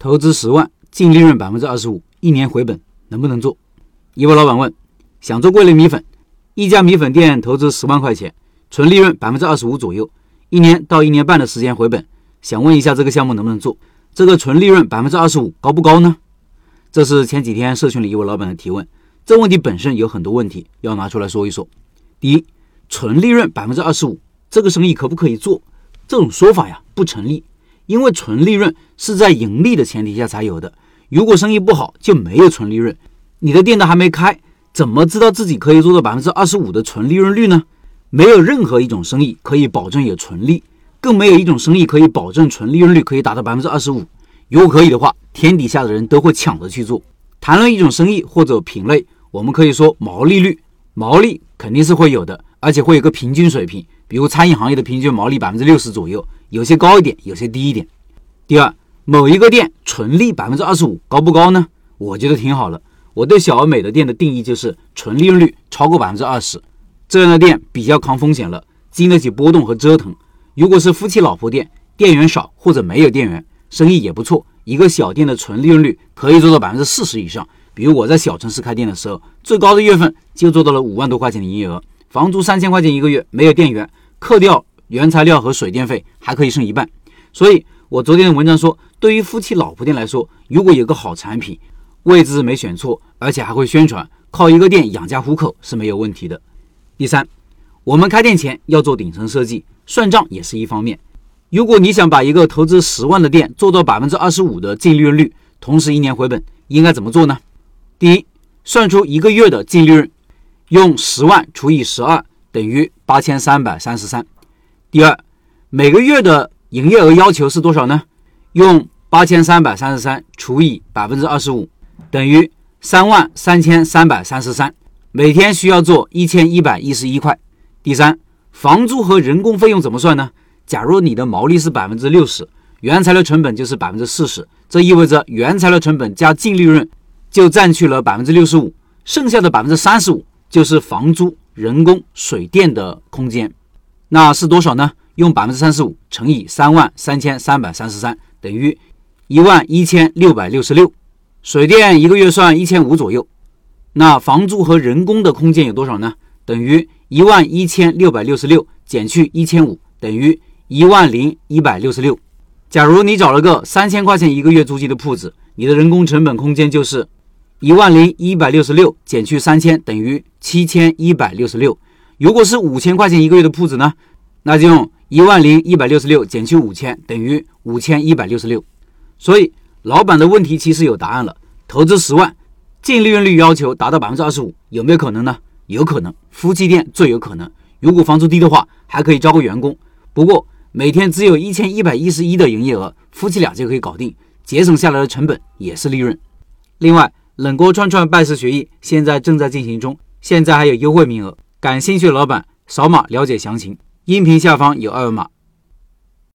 投资十万，净利润百分之二十五，一年回本，能不能做？一位老板问：想做桂林米粉，一家米粉店投资十万块钱，纯利润百分之二十五左右，一年到一年半的时间回本，想问一下这个项目能不能做？这个纯利润百分之二十五高不高呢？这是前几天社群里一位老板的提问。这问题本身有很多问题要拿出来说一说。第一，纯利润百分之二十五，这个生意可不可以做？这种说法呀不成立。因为纯利润是在盈利的前提下才有的，如果生意不好就没有纯利润。你的店都还没开，怎么知道自己可以做到百分之二十五的纯利润率呢？没有任何一种生意可以保证有纯利，更没有一种生意可以保证纯利润率可以达到百分之二十五。如果可以的话，天底下的人都会抢着去做。谈论一种生意或者品类，我们可以说毛利率，毛利肯定是会有的，而且会有个平均水平。比如餐饮行业的平均毛利百分之六十左右，有些高一点，有些低一点。第二，某一个店纯利百分之二十五高不高呢？我觉得挺好的。我对小而美的店的定义就是纯利润率超过百分之二十，这样的店比较抗风险了，经得起波动和折腾。如果是夫妻老婆店，店员少或者没有店员，生意也不错，一个小店的纯利润率可以做到百分之四十以上。比如我在小城市开店的时候，最高的月份就做到了五万多块钱的营业额，房租三千块钱一个月，没有店员。扣掉原材料和水电费，还可以剩一半。所以我昨天的文章说，对于夫妻老婆店来说，如果有个好产品，位置没选错，而且还会宣传，靠一个店养家糊口是没有问题的。第三，我们开店前要做顶层设计，算账也是一方面。如果你想把一个投资十万的店做到百分之二十五的净利润率，同时一年回本，应该怎么做呢？第一，算出一个月的净利润，用十万除以十二。等于八千三百三十三。第二，每个月的营业额要求是多少呢？用八千三百三十三除以百分之二十五，等于三万三千三百三十三。每天需要做一千一百一十一块。第三，房租和人工费用怎么算呢？假如你的毛利是百分之六十，原材料成本就是百分之四十，这意味着原材料成本加净利润就占去了百分之六十五，剩下的百分之三十五就是房租。人工、水电的空间，那是多少呢？用百分之三十五乘以三万三千三百三十三，等于一万一千六百六十六。水电一个月算一千五左右。那房租和人工的空间有多少呢？等于一万一千六百六十六减去一千五，等于一万零一百六十六。假如你找了个三千块钱一个月租金的铺子，你的人工成本空间就是。一万零一百六十六减去三千等于七千一百六十六。如果是五千块钱一个月的铺子呢？那就用一万零一百六十六减去五千等于五千一百六十六。所以老板的问题其实有答案了：投资十万，净利润率要求达到百分之二十五，有没有可能呢？有可能，夫妻店最有可能。如果房租低的话，还可以招个员工。不过每天只有一千一百一十一的营业额，夫妻俩就可以搞定，节省下来的成本也是利润。另外。冷锅串串拜师学艺现在正在进行中，现在还有优惠名额，感兴趣的老板扫码了解详情。音频下方有二维码。